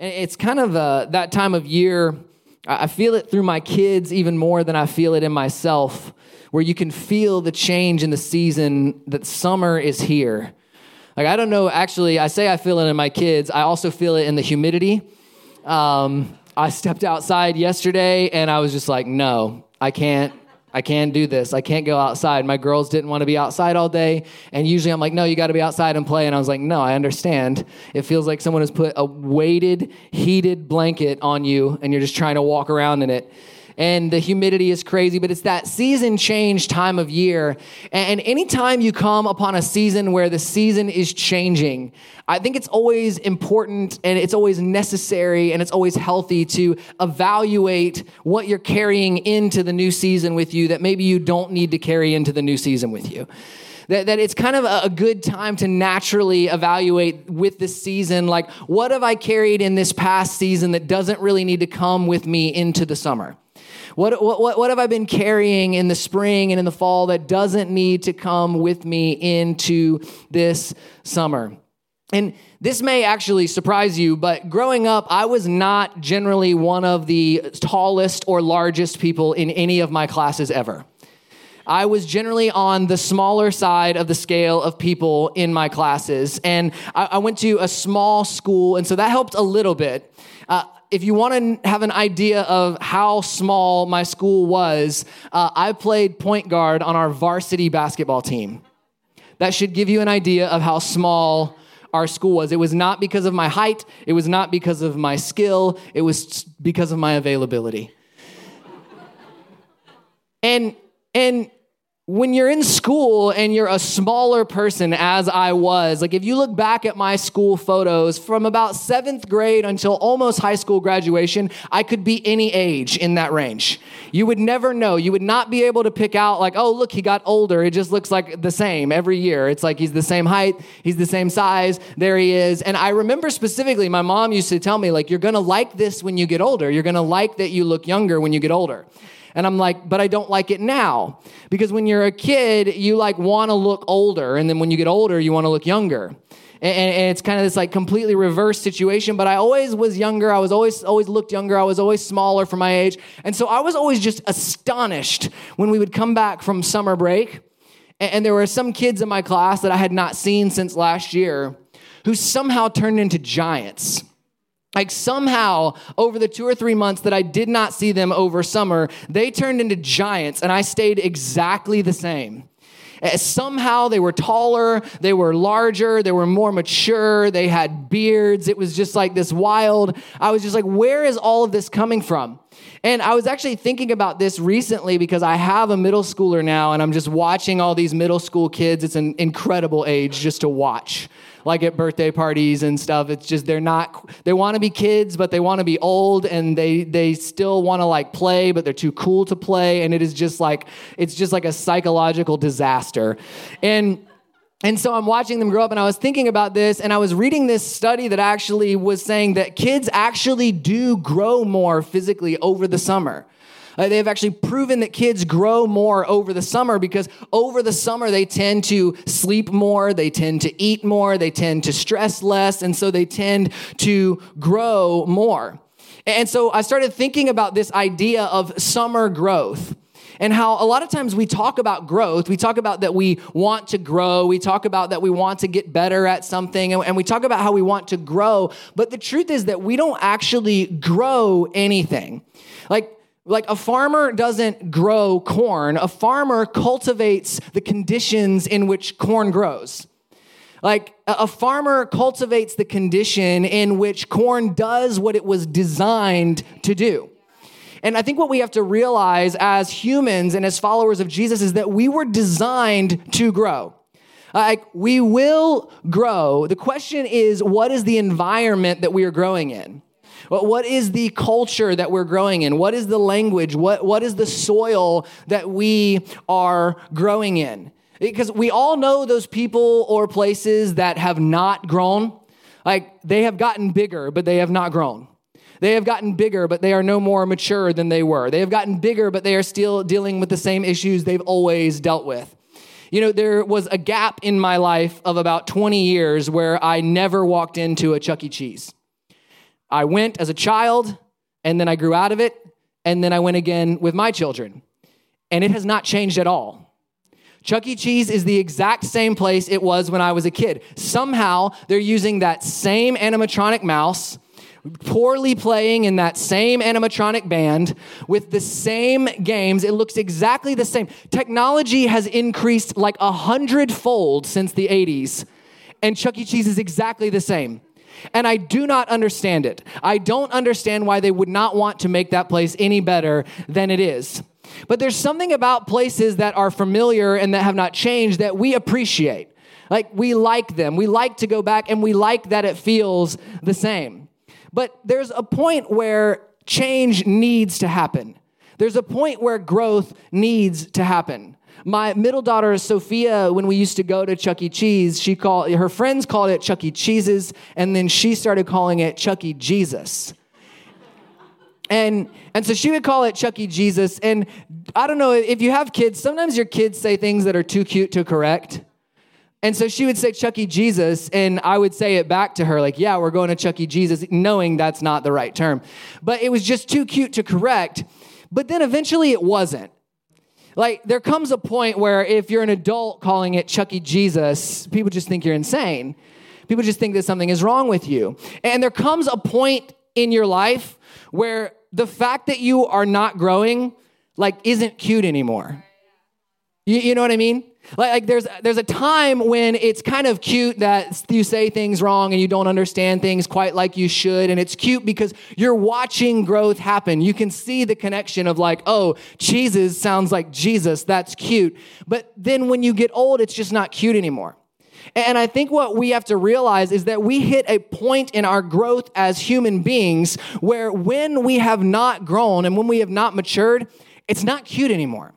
And it's kind of uh, that time of year. I feel it through my kids even more than I feel it in myself, where you can feel the change in the season that summer is here. Like, I don't know, actually, I say I feel it in my kids. I also feel it in the humidity. Um, I stepped outside yesterday and I was just like, no, I can't. I can't do this. I can't go outside. My girls didn't want to be outside all day. And usually I'm like, no, you got to be outside and play. And I was like, no, I understand. It feels like someone has put a weighted, heated blanket on you and you're just trying to walk around in it and the humidity is crazy, but it's that season change time of year. And anytime you come upon a season where the season is changing, I think it's always important and it's always necessary and it's always healthy to evaluate what you're carrying into the new season with you that maybe you don't need to carry into the new season with you that, that it's kind of a, good time to naturally evaluate with this season like what have i carried in this past season that doesn't really need to come with me into the summer what, what, what have I been carrying in the spring and in the fall that doesn't need to come with me into this summer? And this may actually surprise you, but growing up, I was not generally one of the tallest or largest people in any of my classes ever. I was generally on the smaller side of the scale of people in my classes. And I, I went to a small school, and so that helped a little bit. Uh, if you want to have an idea of how small my school was, uh, I played point guard on our varsity basketball team. That should give you an idea of how small our school was. It was not because of my height, it was not because of my skill, it was because of my availability. and and when you're in school and you're a smaller person, as I was, like if you look back at my school photos from about seventh grade until almost high school graduation, I could be any age in that range. You would never know. You would not be able to pick out, like, oh, look, he got older. It just looks like the same every year. It's like he's the same height, he's the same size, there he is. And I remember specifically, my mom used to tell me, like, you're gonna like this when you get older. You're gonna like that you look younger when you get older. And I'm like, but I don't like it now. Because when you're a kid, you like want to look older. And then when you get older, you want to look younger. And, it's kind of this like completely reverse situation. But I always was younger. I was always, always looked younger. I was always smaller for my age. And so I was always just astonished when we would come back from summer break. And there were some kids in my class that I had not seen since last year who somehow turned into giants. Like somehow, over the two or three months that I did not see them over summer, they turned into giants and I stayed exactly the same. Eh, somehow they were taller, they were larger, they were more mature, they had beards. It was just like this wild. I was just like, where is all of this coming from? And I was actually thinking about this recently because I have a middle schooler now and I'm just watching all these middle school kids. It's an incredible age just to watch like at birthday parties and stuff. It's just they're not they want to be kids, but they want to be old and they they still want to like play, but they're too cool to play. And it is just like it's just like a psychological disaster. And and so I'm watching them grow up, and I was thinking about this, and I was reading this study that actually was saying that kids actually do grow more physically over the summer. Uh, they've actually proven that kids grow more over the summer because over the summer they tend to sleep more, they tend to eat more, they tend to stress less, and so they tend to grow more. And so I started thinking about this idea of summer growth and how a lot of times we talk about growth. We talk about that we want to grow. We talk about that we want to get better at something. And we talk about how we want to grow. But the truth is that we don't actually grow anything. Like, like a farmer doesn't grow corn, a farmer cultivates the conditions in which corn grows. Like a farmer cultivates the condition in which corn does what it was designed to do. And I think what we have to realize as humans and as followers of Jesus is that we were designed to grow. Uh, like we will grow. The question is, what is the environment that we are growing in? What is the culture that we're growing in? What is the language? What, what is the soil that we are growing in? Because we all know those people or places that have not grown. Like they have gotten bigger, but they have not grown. They have gotten bigger, but they are no more mature than they were. They have gotten bigger, but they are still dealing with the same issues they've always dealt with. You know, there was a gap in my life of about 20 years where I never walked into a Chuck E. Cheese. I went as a child, and then I grew out of it, and then I went again with my children. And it has not changed at all. Chuck E. Cheese is the exact same place it was when I was a kid. Somehow they're using that same animatronic mouse, poorly playing in that same animatronic band with the same games. It looks exactly the same. Technology has increased like a hundredfold since the 80s, and Chuck E. Cheese is exactly the same. And I do not understand it. I don't understand why they would not want to make that place any better than it is. But there's something about places that are familiar and that have not changed that we appreciate. Like we like them. We like to go back and we like that it feels the same. But there's a point where change needs to happen. There's a point where growth needs to happen. My middle daughter Sophia, when we used to go to Chuck E. Cheese, she called her friends called it Chuck E. Cheese's, and then she started calling it Chuck E. Jesus. And and so she would call it Chuck E. Jesus. And I don't know if you have kids, sometimes your kids say things that are too cute to correct. And so she would say Chuck E. Jesus, and I would say it back to her, like, yeah, we're going to Chuck E. Jesus, knowing that's not the right term. But it was just too cute to correct. But then eventually it wasn't. Like, there comes a point where if you're an adult calling it Chuck E. Jesus, people just think you're insane. People just think that something is wrong with you. And there comes a point in your life where the fact that you are not growing, like, isn't cute anymore. You, you know what I mean? Like, like, there's there's a time when it's kind of cute that you say things wrong and you don't understand things quite like you should and it's cute because you're watching growth happen. You can see the connection of like oh jesus sounds like jesus. That's cute. But then when you get old it's just not cute anymore. And I think what we have to realize is that we hit a point in our growth as human beings where when we have not grown and when we have not matured, it's not cute anymore.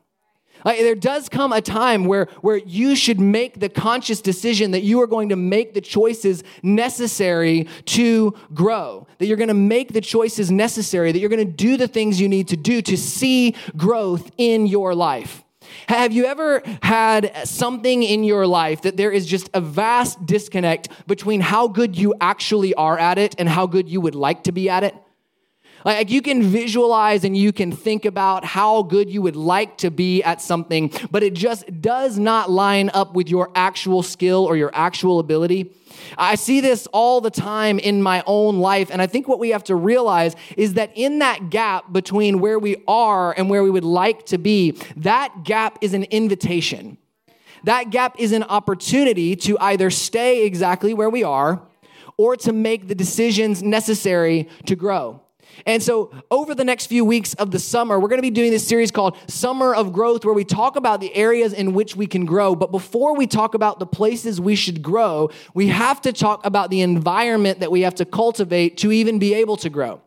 Like, there does come a time where, where you should make the conscious decision that you are going to make the choices necessary to grow, that you're going to make the choices necessary, that you're going to do the things you need to do to see growth in your life. Have you ever had something in your life that there is just a vast disconnect between how good you actually are at it and how good you would like to be at it? Like you can visualize and you can think about how good you would like to be at something, but it just does not line up with your actual skill or your actual ability. I see this all the time in my own life. And I think what we have to realize is that in that gap between where we are and where we would like to be, that gap is an invitation. That gap is an opportunity to either stay exactly where we are or to make the decisions necessary to grow. And so, over the next few weeks of the summer, we're going to be doing this series called Summer of Growth, where we talk about the areas in which we can grow. But before we talk about the places we should grow, we have to talk about the environment that we have to cultivate to even be able to grow.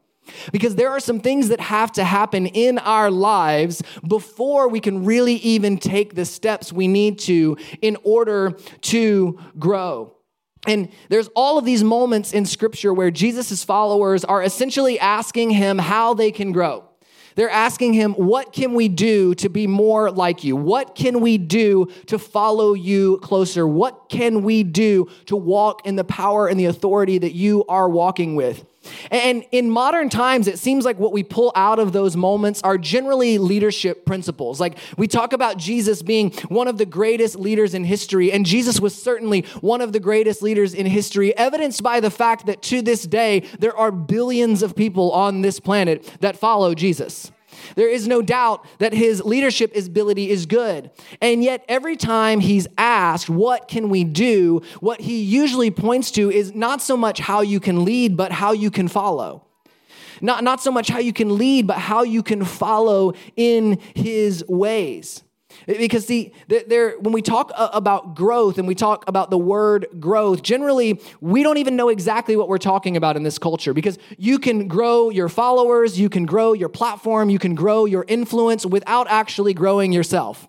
Because there are some things that have to happen in our lives before we can really even take the steps we need to in order to grow. And there's all of these moments in scripture where Jesus' followers are essentially asking him how they can grow. They're asking him, What can we do to be more like you? What can we do to follow you closer? What can we do to walk in the power and the authority that you are walking with? And in modern times, it seems like what we pull out of those moments are generally leadership principles. Like we talk about Jesus being one of the greatest leaders in history, and Jesus was certainly one of the greatest leaders in history, evidenced by the fact that to this day, there are billions of people on this planet that follow Jesus. There is no doubt that his leadership ability is good. And yet, every time he's asked, What can we do? what he usually points to is not so much how you can lead, but how you can follow. Not, not so much how you can lead, but how you can follow in his ways. Because see, when we talk uh, about growth and we talk about the word growth, generally we don't even know exactly what we're talking about in this culture. Because you can grow your followers, you can grow your platform, you can grow your influence without actually growing yourself.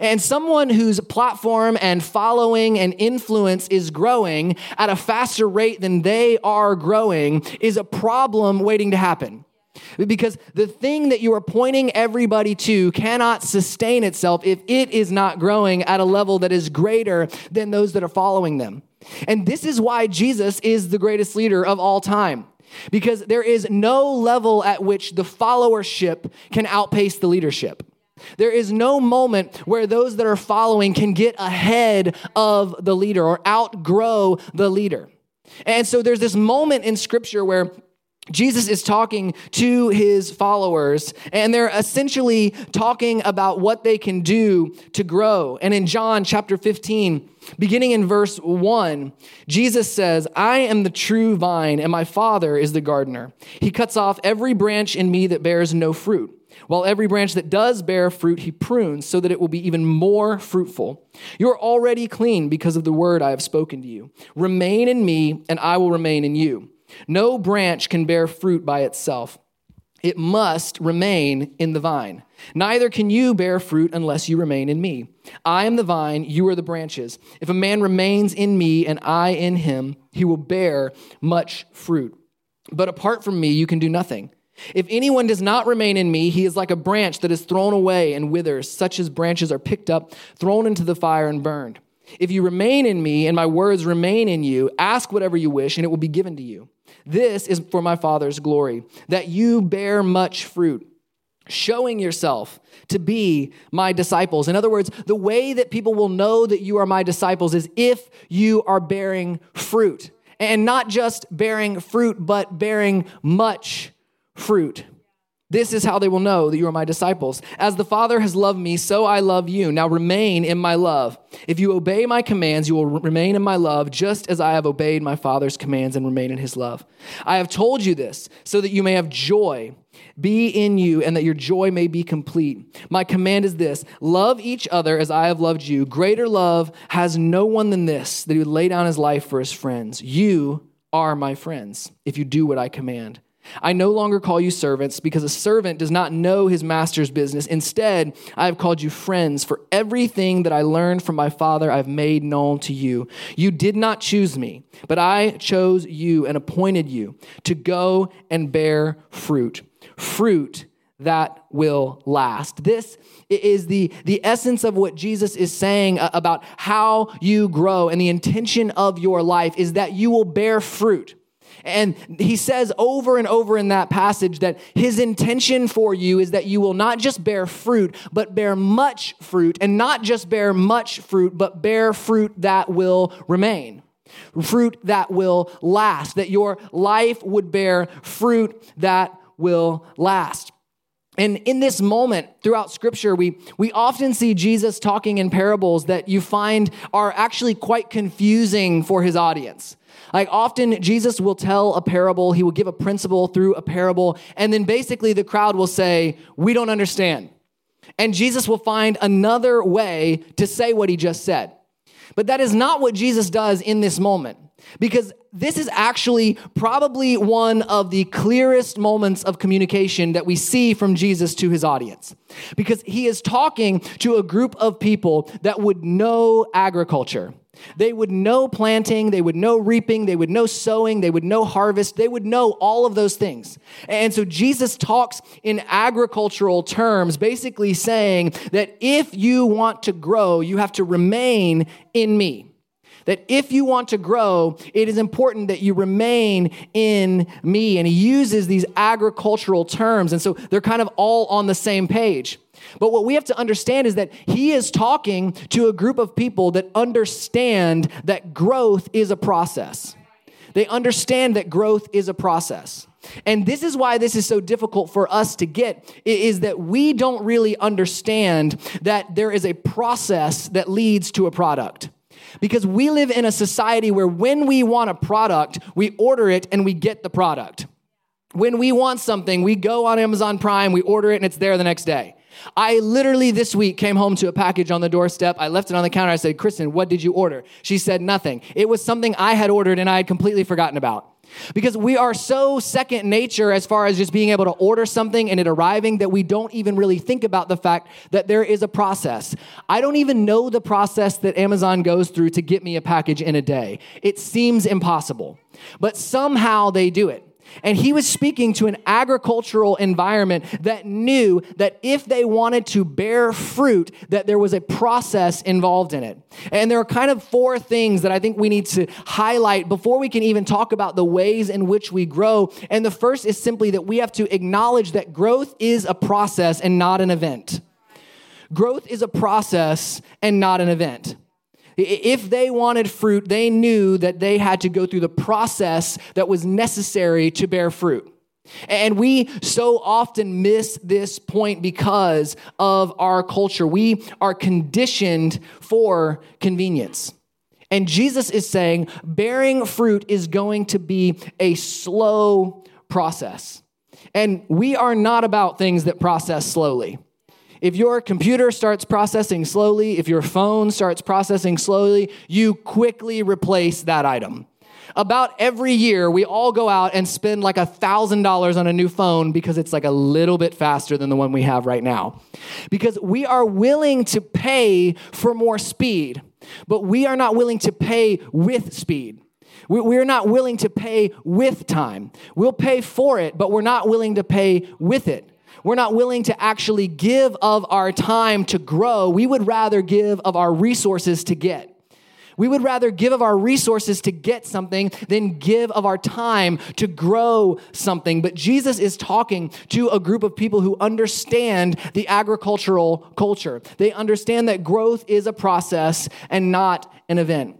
And someone whose platform and following and influence is growing at a faster rate than they are growing is a problem waiting to happen. Because the thing that you are pointing everybody to cannot sustain itself if it is not growing at a level that is greater than those that are following them. And this is why Jesus is the greatest leader of all time. because there is no level at which the followership can outpace the leadership. There is no moment where those that are following can get ahead of the leader or outgrow the leader. And so there's this moment in scripture where Jesus is talking to his followers, and they're essentially talking about what they can do to grow. And in John chapter 15, beginning in verse 1, Jesus says, I am the true vine, and my Father is the gardener. He cuts off every branch in me that bears no fruit, while every branch that does bear fruit, he prunes so that it will be even more fruitful. You're already clean because of the word I have spoken to you. Remain in me, and I will remain in you. No branch can bear fruit by itself. It must remain in the vine. Neither can you bear fruit unless you remain in me. I am the vine, you are the branches. If a man remains in me and I in him, he will bear much fruit. But apart from me, you can do nothing. If anyone does not remain in me, he is like a branch that is thrown away and withers. Such as branches are picked up, thrown into the fire, and burned. If you remain in me and my words remain in you, ask whatever you wish, and it will be given to you. This is for my Father's glory, that you bear much fruit, showing yourself to be my disciples. In other words, the way that people will know that you are my disciples is if you are bearing fruit. And not just bearing fruit, but bearing much fruit. This is how they will know that you are my disciples. As the Father has loved me, so I love you. Now remain in my love. If you obey my commands, you will remain in my love, just as I have obeyed my Father's commands and remain in his love. I have told you this so that you may have joy be in you and that your joy may be complete. My command is this love each other as I have loved you. Greater love has no one than this, that he would lay down his life for his friends. You are my friends if you do what I command. I no longer call you servants because a servant does not know his master's business. Instead, I have called you friends, for everything that I learned from my Father I've made known to you. You did not choose me, but I chose you and appointed you to go and bear fruit. Fruit that will last. This is the, the essence of what Jesus is saying uh, about how you grow and the intention of your life is that you will bear fruit. And he says over and over in that passage that his intention for you is that you will not just bear fruit, but bear much fruit, and not just bear much fruit, but bear fruit that will remain. Fruit that will last, that your life would bear fruit that will last. And in this moment throughout scripture, we, we often see Jesus talking in parables that you find are actually quite confusing for his audience. Like often, Jesus will tell a parable, he will give a principle through a parable, and then basically the crowd will say, We don't understand. And Jesus will find another way to say what he just said. But that is not what Jesus does in this moment, because this is actually probably one of the clearest moments of communication that we see from Jesus to his audience. Because he is talking to a group of people that would know agriculture. They would know planting, they would know reaping, they would know sowing, they would know harvest, they would know all of those things. And so Jesus talks in agricultural terms, basically saying that if you want to grow, you have to remain in me. That if you want to grow, it is important that you remain in me. And he uses these agricultural terms. And so they're kind of all on the same page. But what we have to understand is that he is talking to a group of people that understand that growth is a process. They understand that growth is a process. And this is why this is so difficult for us to get is that we don't really understand that there is a process that leads to a product. Because we live in a society where when we want a product, we order it and we get the product. When we want something, we go on Amazon Prime, we order it and it's there the next day. I literally this week came home to a package on the doorstep. I left it on the counter. I said, Kristen, what did you order? She said, nothing. It was something I had ordered and I had completely forgotten about. Because we are so second nature as far as just being able to order something and it arriving that we don't even really think about the fact that there is a process. I don't even know the process that Amazon goes through to get me a package in a day. It seems impossible, but somehow they do it. And he was speaking to an agricultural environment that knew that if they wanted to bear fruit, that there was a process involved in it. And there are kind of four things that I think we need to highlight before we can even talk about the ways in which we grow. And the first is simply that we have to acknowledge that growth is a process and not an event. Growth is a process and not an event. If they wanted fruit, they knew that they had to go through the process that was necessary to bear fruit. And we so often miss this point because of our culture. We are conditioned for convenience. And Jesus is saying bearing fruit is going to be a slow process. And we are not about things that process slowly. If your computer starts processing slowly, if your phone starts processing slowly, you quickly replace that item. About every year, we all go out and spend like a $1,000 on a new phone because it's like a little bit faster than the one we have right now. Because we are willing to pay for more speed, but we are not willing to pay with speed. We're not willing to pay with time. We'll pay for it, but we're not willing to pay with it. We're not willing to actually give of our time to grow. We would rather give of our resources to get. We would rather give of our resources to get something than give of our time to grow something. But Jesus is talking to a group of people who understand the agricultural culture. They understand that growth is a process and not an event.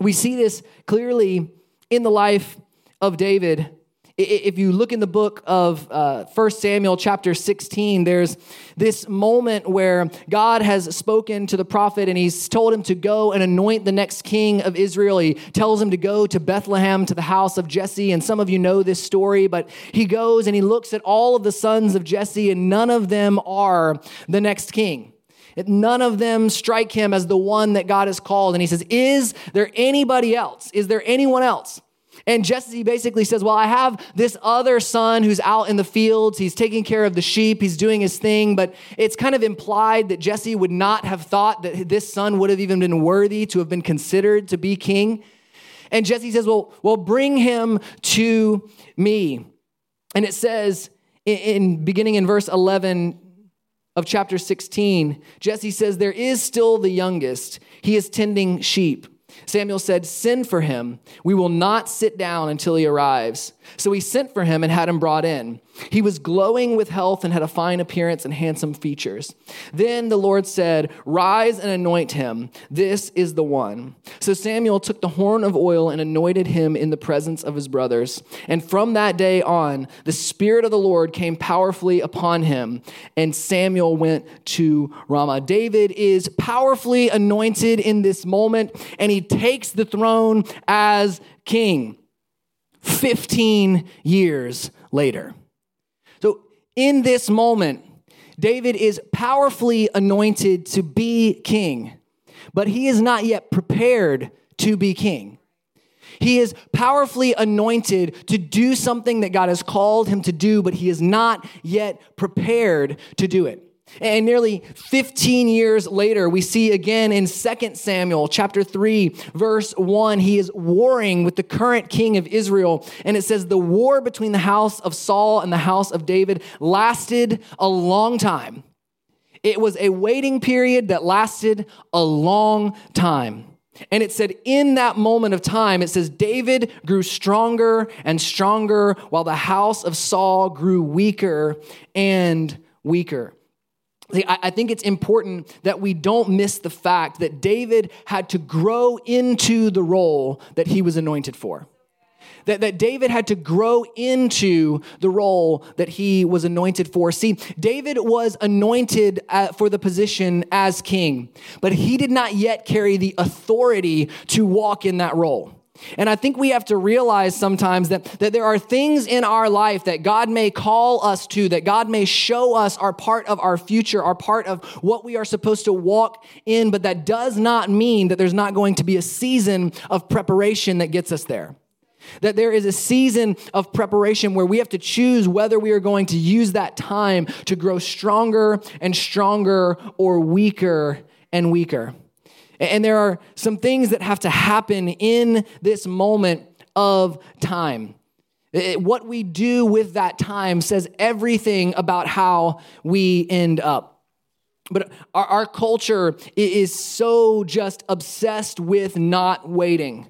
We see this clearly in the life of David if you look in the book of uh, 1 Samuel, chapter 16, there's this moment where God has spoken to the prophet and he's told him to go and anoint the next king of Israel. He tells him to go to Bethlehem to the house of Jesse. And some of you know this story, but he goes and he looks at all of the sons of Jesse, and none of them are the next king. None of them strike him as the one that God has called. And he says, Is there anybody else? Is there anyone else? And Jesse basically says, Well, I have this other son who's out in the fields. He's taking care of the sheep. He's doing his thing. But it's kind of implied that Jesse would not have thought that this son would have even been worthy to have been considered to be king. And Jesse says, Well, well bring him to me. And it says, in, in beginning in verse 11 of chapter 16, Jesse says, There is still the youngest. He is tending sheep. Samuel said, Send for him. We will not sit down until he arrives. So he sent for him and had him brought in. He was glowing with health and had a fine appearance and handsome features. Then the Lord said, Rise and anoint him. This is the one. So Samuel took the horn of oil and anointed him in the presence of his brothers. And from that day on, the Spirit of the Lord came powerfully upon him, and Samuel went to Ramah. David is powerfully anointed in this moment, and he takes the throne as king. 15 years later. So, in this moment, David is powerfully anointed to be king, but he is not yet prepared to be king. He is powerfully anointed to do something that God has called him to do, but he is not yet prepared to do it. And nearly 15 years later, we see again in 2 Samuel chapter 3, verse 1, he is warring with the current king of Israel. And it says, The war between the house of Saul and the house of David lasted a long time. It was a waiting period that lasted a long time. And it said, in that moment of time, it says, David grew stronger and stronger while the house of Saul grew weaker and weaker. I think it's important that we don't miss the fact that David had to grow into the role that he was anointed for. That, that David had to grow into the role that he was anointed for. See, David was anointed uh, for the position as king, but he did not yet carry the authority to walk in that role. And I think we have to realize sometimes that, that there are things in our life that God may call us to, that God may show us are part of our future, are part of what we are supposed to walk in, but that does not mean that there's not going to be a season of preparation that gets us there. That there is a season of preparation where we have to choose whether we are going to use that time to grow stronger and stronger or weaker and weaker. And there are some things that have to happen in this moment of time. It, what we do with that time says everything about how we end up. But our, our culture is so just obsessed with not waiting.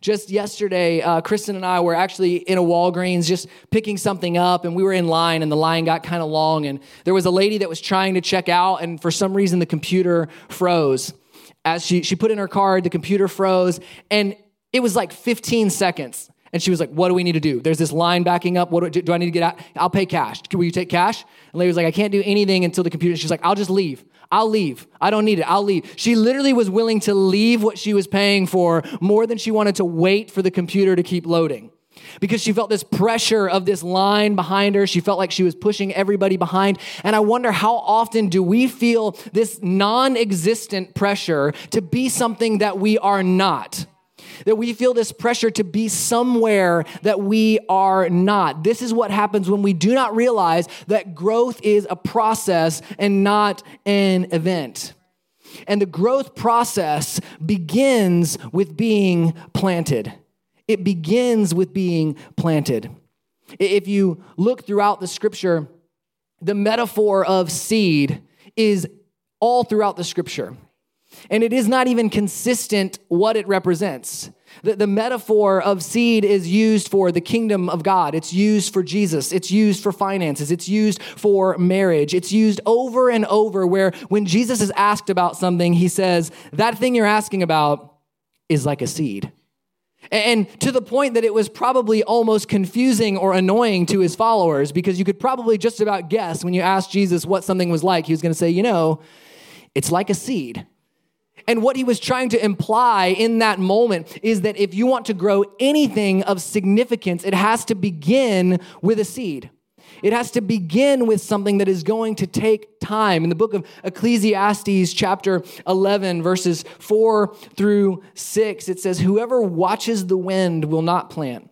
Just yesterday, uh, Kristen and I were actually in a Walgreens just picking something up, and we were in line, and the line got kind of long. And there was a lady that was trying to check out, and for some reason, the computer froze. As she, she put in her card, the computer froze, and it was like 15 seconds. And she was like, What do we need to do? There's this line backing up. What do, do I need to get out? I'll pay cash. Will you take cash? And lady was like, I can't do anything until the computer. She's like, I'll just leave. I'll leave. I don't need it. I'll leave. She literally was willing to leave what she was paying for more than she wanted to wait for the computer to keep loading because she felt this pressure of this line behind her. She felt like she was pushing everybody behind. And I wonder how often do we feel this non existent pressure to be something that we are not? that we feel this pressure to be somewhere that we are not. This is what happens when we do not realize that growth is a process and not an event. And the growth process begins with being planted. It begins with being planted. If you look throughout the scripture, the metaphor of seed is all throughout the scripture. And it is not even consistent what it represents. The, the, metaphor of seed is used for the kingdom of God. It's used for Jesus. It's used for finances. It's used for marriage. It's used over and over where when Jesus is asked about something, he says, That thing you're asking about is like a seed. And to the point that it was probably almost confusing or annoying to his followers because you could probably just about guess when you asked Jesus what something was like, he was going to say, You know, it's like a seed. And what he was trying to imply in that moment is that if you want to grow anything of significance, it has to begin with a seed. It has to begin with something that is going to take time. In the book of Ecclesiastes, chapter 11, verses 4 through 6, it says, Whoever watches the wind will not plant,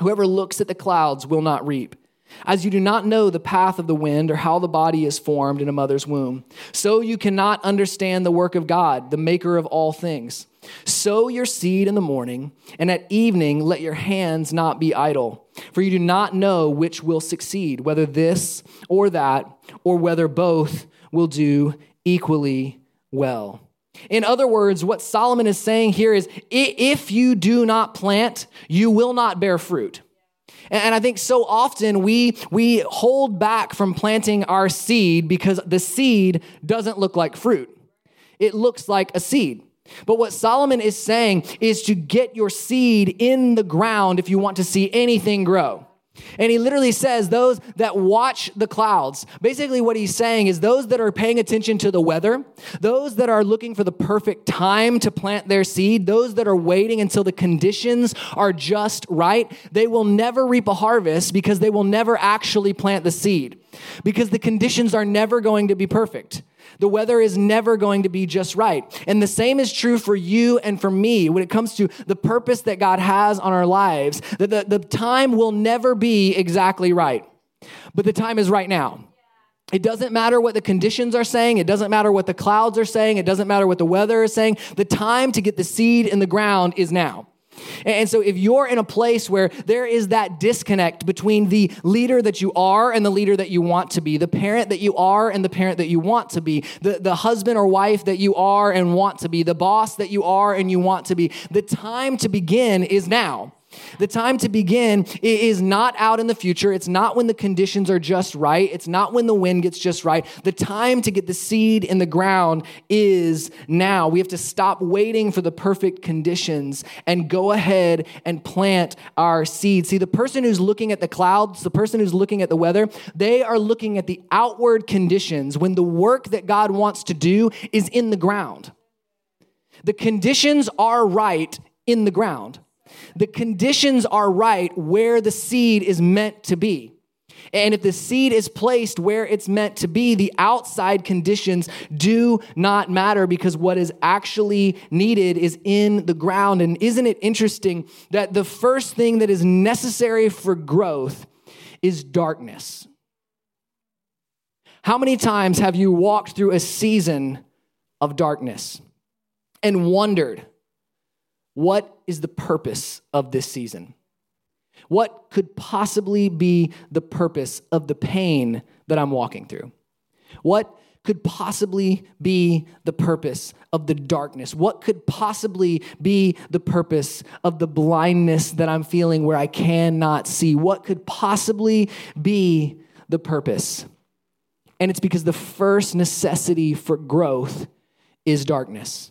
whoever looks at the clouds will not reap. As you do not know the path of the wind or how the body is formed in a mother's womb, so you cannot understand the work of God, the maker of all things. Sow your seed in the morning, and at evening let your hands not be idle. For you do not know which will succeed, whether this or that, or whether both will do equally well. In other words, what Solomon is saying here is if you do not plant, you will not bear fruit. And I think so often we, we hold back from planting our seed because the seed doesn't look like fruit. It looks like a seed. But what Solomon is saying is to get your seed in the ground if you want to see anything grow. And he literally says, those that watch the clouds. Basically, what he's saying is those that are paying attention to the weather, those that are looking for the perfect time to plant their seed, those that are waiting until the conditions are just right, they will never reap a harvest because they will never actually plant the seed because the conditions are never going to be perfect. The weather is never going to be just right. And the same is true for you and for me when it comes to the purpose that God has on our lives. That the, the time will never be exactly right, but the time is right now. It doesn't matter what the conditions are saying. It doesn't matter what the clouds are saying. It doesn't matter what the weather is saying. The time to get the seed in the ground is now. And so, if you're in a place where there is that disconnect between the leader that you are and the leader that you want to be, the parent that you are and the parent that you want to be, the, the husband or wife that you are and want to be, the boss that you are and you want to be, the time to begin is now. The time to begin is not out in the future. It's not when the conditions are just right. It's not when the wind gets just right. The time to get the seed in the ground is now. We have to stop waiting for the perfect conditions and go ahead and plant our seed. See, the person who's looking at the clouds, the person who's looking at the weather, they are looking at the outward conditions when the work that God wants to do is in the ground. The conditions are right in the ground. The conditions are right where the seed is meant to be. And if the seed is placed where it's meant to be, the outside conditions do not matter because what is actually needed is in the ground. And isn't it interesting that the first thing that is necessary for growth is darkness? How many times have you walked through a season of darkness and wondered, what is the purpose of this season? What could possibly be the purpose of the pain that I'm walking through? What could possibly be the purpose of the darkness? What could possibly be the purpose of the blindness that I'm feeling where I cannot see? What could possibly be the purpose? And it's because the first necessity for growth is darkness.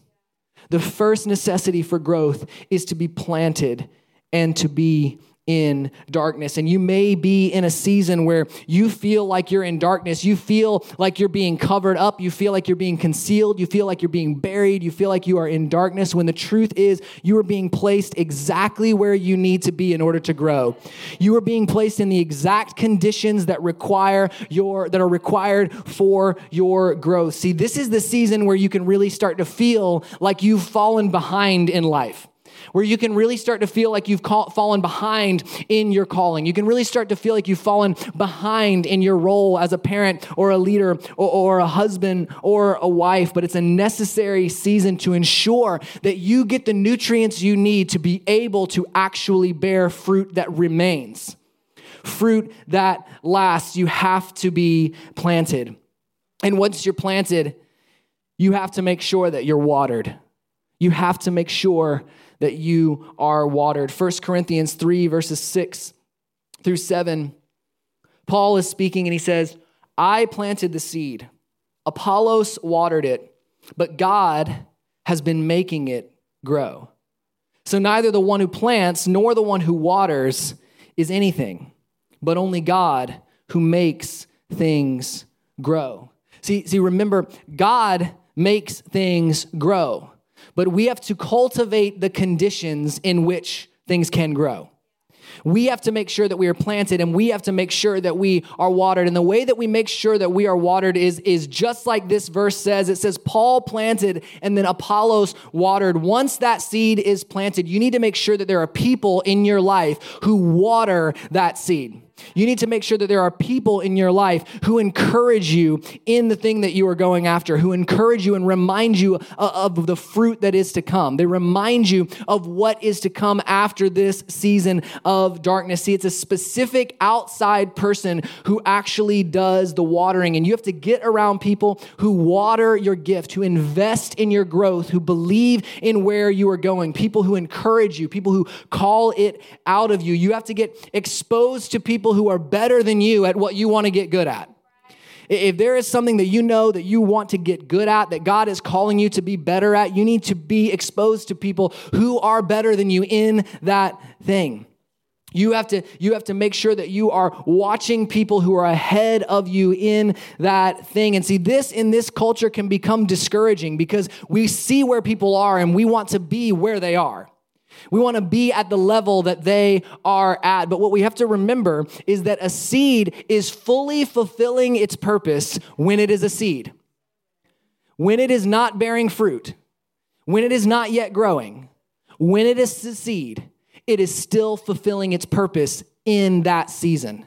The first necessity for growth is to be planted and to be in darkness. And you may be in a season where you feel like you're in darkness. You feel like you're being covered up. You feel like you're being concealed. You feel like you're being buried. You feel like you are in darkness when the truth is you are being placed exactly where you need to be in order to grow. You are being placed in the exact conditions that require your that are required for your growth. See, this is the season where you can really start to feel like you've fallen behind in life where you can really start to feel like you've call, fallen behind in your calling. You can really start to feel like you've fallen behind in your role as a parent or a leader or, or a husband or a wife, but it's a necessary season to ensure that you get the nutrients you need to be able to actually bear fruit that remains. Fruit that lasts, you have to be planted. And once you're planted, you have to make sure that you're watered. You have to make sure that you are watered. 1 Corinthians 3, verses 6 through 7, Paul is speaking and he says, I planted the seed, Apollos watered it, but God has been making it grow. So neither the one who plants nor the one who waters is anything, but only God who makes things grow. See, see, remember, God makes things grow but we have to cultivate the conditions in which things can grow. We have to make sure that we are planted and we have to make sure that we are watered. And the way that we make sure that we are watered is, is just like this verse says it says, Paul planted and then Apollos watered. Once that seed is planted, you need to make sure that there are people in your life who water that seed. You need to make sure that there are people in your life who encourage you in the thing that you are going after, who encourage you and remind you of the fruit that is to come. They remind you of what is to come after this season of darkness. See, it's a specific outside person who actually does the watering, and you have to get around people who water your gift, who invest in your growth, who believe in where you are going, people who encourage you, people who call it out of you. You have to get exposed to people people who are better than you at what you want to get good at. If there is something that you know that you want to get good at, that God is calling you to be better at, you need to be exposed to people who are better than you in that thing. You have to you have to make sure that you are watching people who are ahead of you in that thing. And see this in this culture can become discouraging because we see where people are and we want to be where they are. We want to be at the level that they are at. But what we have to remember is that a seed is fully fulfilling its purpose when it is a seed. When it is not bearing fruit, when it is not yet growing, when it is a seed, it is still fulfilling its purpose in that season.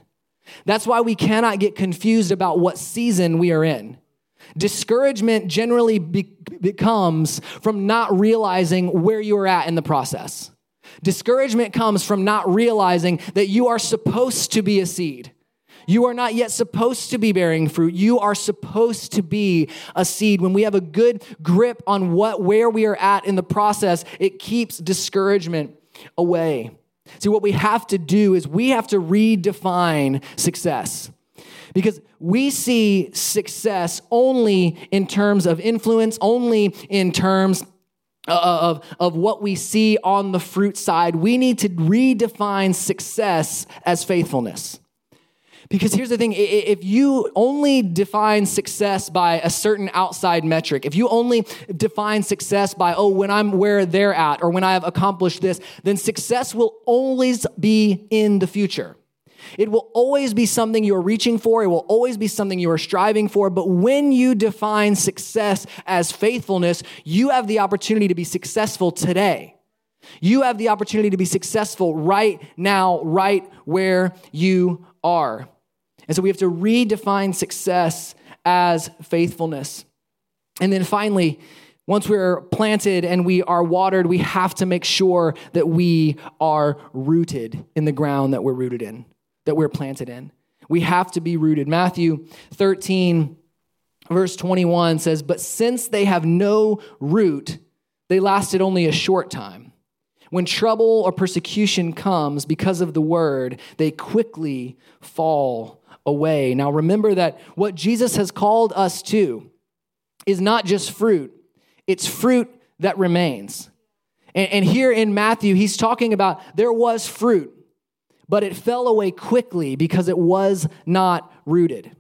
That's why we cannot get confused about what season we are in. Discouragement generally be- becomes from not realizing where you're at in the process. Discouragement comes from not realizing that you are supposed to be a seed. You are not yet supposed to be bearing fruit. You are supposed to be a seed. When we have a good grip on what where we are at in the process, it keeps discouragement away. See, what we have to do is we have to redefine success. Because we see success only in terms of influence, only in terms of, of what we see on the fruit side. We need to redefine success as faithfulness. Because here's the thing if you only define success by a certain outside metric, if you only define success by, oh, when I'm where they're at or when I have accomplished this, then success will always be in the future. It will always be something you are reaching for. It will always be something you are striving for. But when you define success as faithfulness, you have the opportunity to be successful today. You have the opportunity to be successful right now, right where you are. And so we have to redefine success as faithfulness. And then finally, once we're planted and we are watered, we have to make sure that we are rooted in the ground that we're rooted in, that we're planted in. We have to be rooted. Matthew 13, verse 21 says, But since they have no root, they lasted only a short time. When trouble or persecution comes because of the word, they quickly fall away. Now remember that what Jesus has called us to is not just fruit, it's fruit that remains. And, here in Matthew, he's talking about there was fruit, but it fell away quickly because it was not rooted.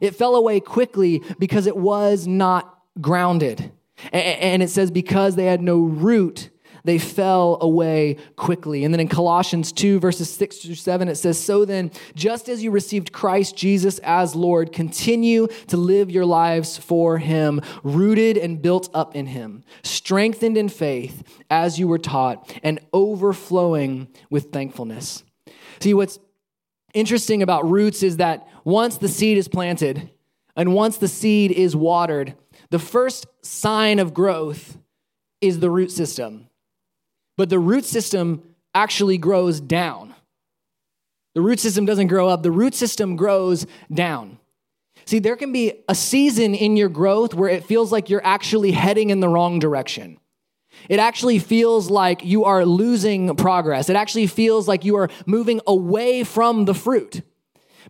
It fell away quickly because it was not grounded. And it says, because they had no root, they fell away quickly. And then in Colossians 2, verses 6 through 7, it says, So then, just as you received Christ Jesus as Lord, continue to live your lives for him, rooted and built up in him, strengthened in faith as you were taught, and overflowing with thankfulness. See, what's interesting about roots is that once the seed is planted and once the seed is watered, the first sign of growth is the root system. But the root system actually grows down. The root system doesn't grow up, the root system grows down. See, there can be a season in your growth where it feels like you're actually heading in the wrong direction. It actually feels like you are losing progress. It actually feels like you are moving away from the fruit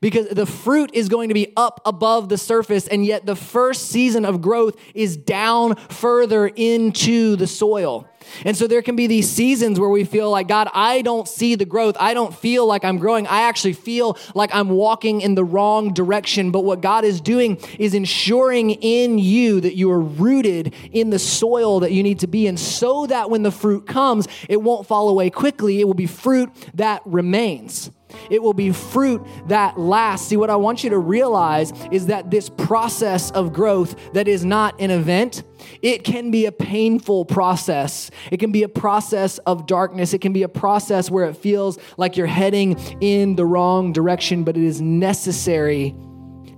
because the fruit is going to be up above the surface, and yet the first season of growth is down further into the soil. And so there can be these seasons where we feel like, God, I don't see the growth. I don't feel like I'm growing. I actually feel like I'm walking in the wrong direction. But what God is doing is ensuring in you that you are rooted in the soil that you need to be in so that when the fruit comes, it won't fall away quickly. It will be fruit that remains. It will be fruit that lasts. See, what I want you to realize is that this process of growth that is not an event, it can be a painful process. It can be a process of darkness. It can be a process where it feels like you're heading in the wrong direction, but it is necessary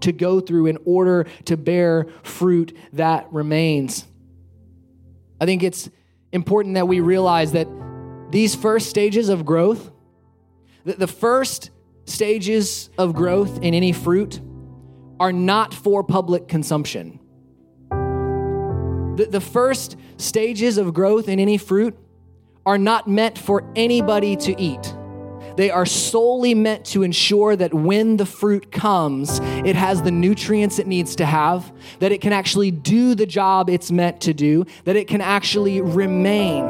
to go through in order to bear fruit that remains. I think it's important that we realize that these first stages of growth, the first stages of growth in any fruit are not for public consumption. The, the first stages of growth in any fruit are not meant for anybody to eat. They are solely meant to ensure that when the fruit comes, it has the nutrients it needs to have, that it can actually do the job it's meant to do, that it can actually remain.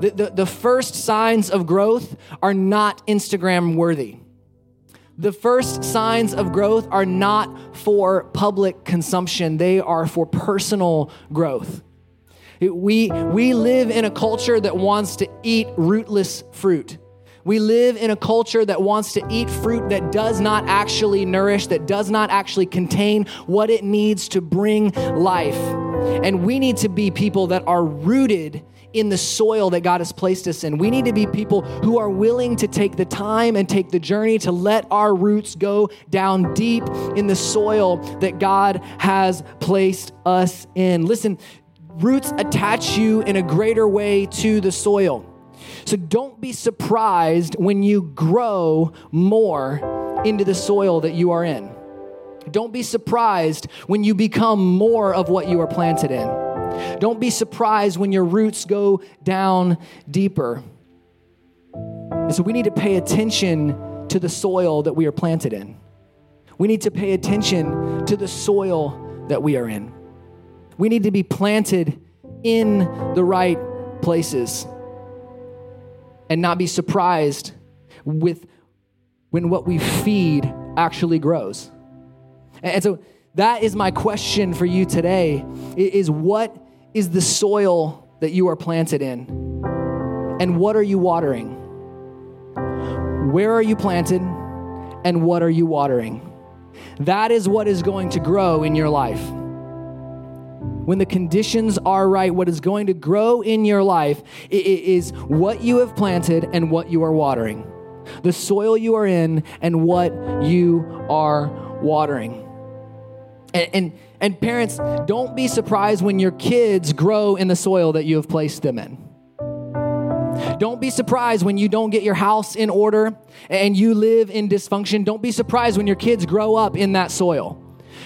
The, the, the first signs of growth are not Instagram worthy. The first signs of growth are not for public consumption, they are for personal growth. We, we live in a culture that wants to eat rootless fruit. We live in a culture that wants to eat fruit that does not actually nourish, that does not actually contain what it needs to bring life. And we need to be people that are rooted in the soil that God has placed us in. We need to be people who are willing to take the time and take the journey to let our roots go down deep in the soil that God has placed us in. Listen, roots attach you in a greater way to the soil. So don't be surprised when you grow more into the soil that you are in. Don't be surprised when you become more of what you are planted in. Don't be surprised when your roots go down deeper. And so we need to pay attention to the soil that we are planted in. We need to pay attention to the soil that we are in. We need to be planted in the right places and not be surprised with when what we feed actually grows. And so that is my question for you today is what is the soil that you are planted in? And what are you watering? Where are you planted? And what are you watering? That is what is going to grow in your life. When the conditions are right, what is going to grow in your life is what you have planted and what you are watering, the soil you are in and what you are watering. And, and, and parents, don't be surprised when your kids grow in the soil that you have placed them in. Don't be surprised when you don't get your house in order and you live in dysfunction. Don't be surprised when your kids grow up in that soil.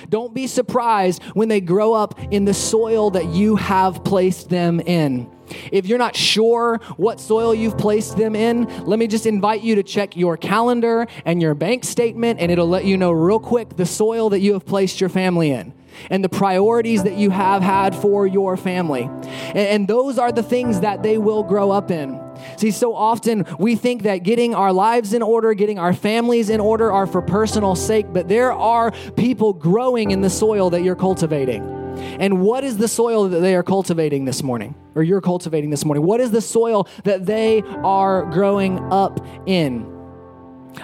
Don't be surprised when they grow up in the soil that you have placed them in. If you're not sure what soil you've placed them in, let me just invite you to check your calendar and your bank statement, and it'll let you know real quick the soil that you have placed your family in and the priorities that you have had for your family. And, those are the things that they will grow up in. See, so often we think that getting our lives in order, getting our families in order are for personal sake, but there are people growing in the soil that you're cultivating. And what is the soil that they are cultivating this morning, or you're cultivating this morning? What is the soil that they are growing up in?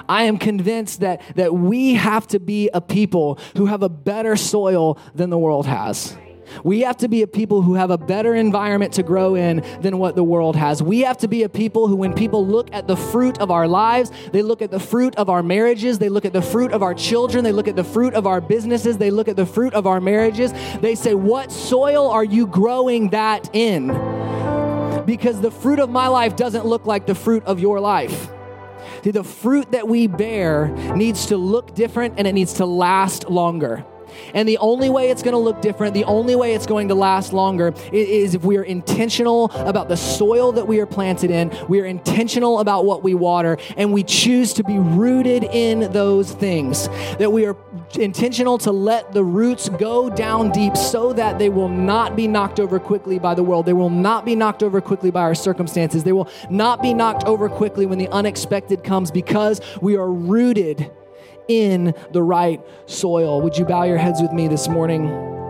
I am convinced that, that we have to be a people who have a better soil than the world has. We have to be a people who have a better environment to grow in than what the world has. We have to be a people who, when people look at the fruit of our lives, they look at the fruit of our marriages, they look at the fruit of our children, they look at the fruit of our businesses, they look at the fruit of our marriages. They say, What soil are you growing that in? Because the fruit of my life doesn't look like the fruit of your life. The fruit that we bear needs to look different and it needs to last longer. And the only way it's going to look different, the only way it's going to last longer is if we are intentional about the soil that we are planted in, we are intentional about what we water, and we choose to be rooted in those things. That we are intentional to let the roots go down deep so that they will not be knocked over quickly by the world. They will not be knocked over quickly by our circumstances. They will not be knocked over quickly when the unexpected comes because we are rooted in the right soil. Would you bow your heads with me this morning?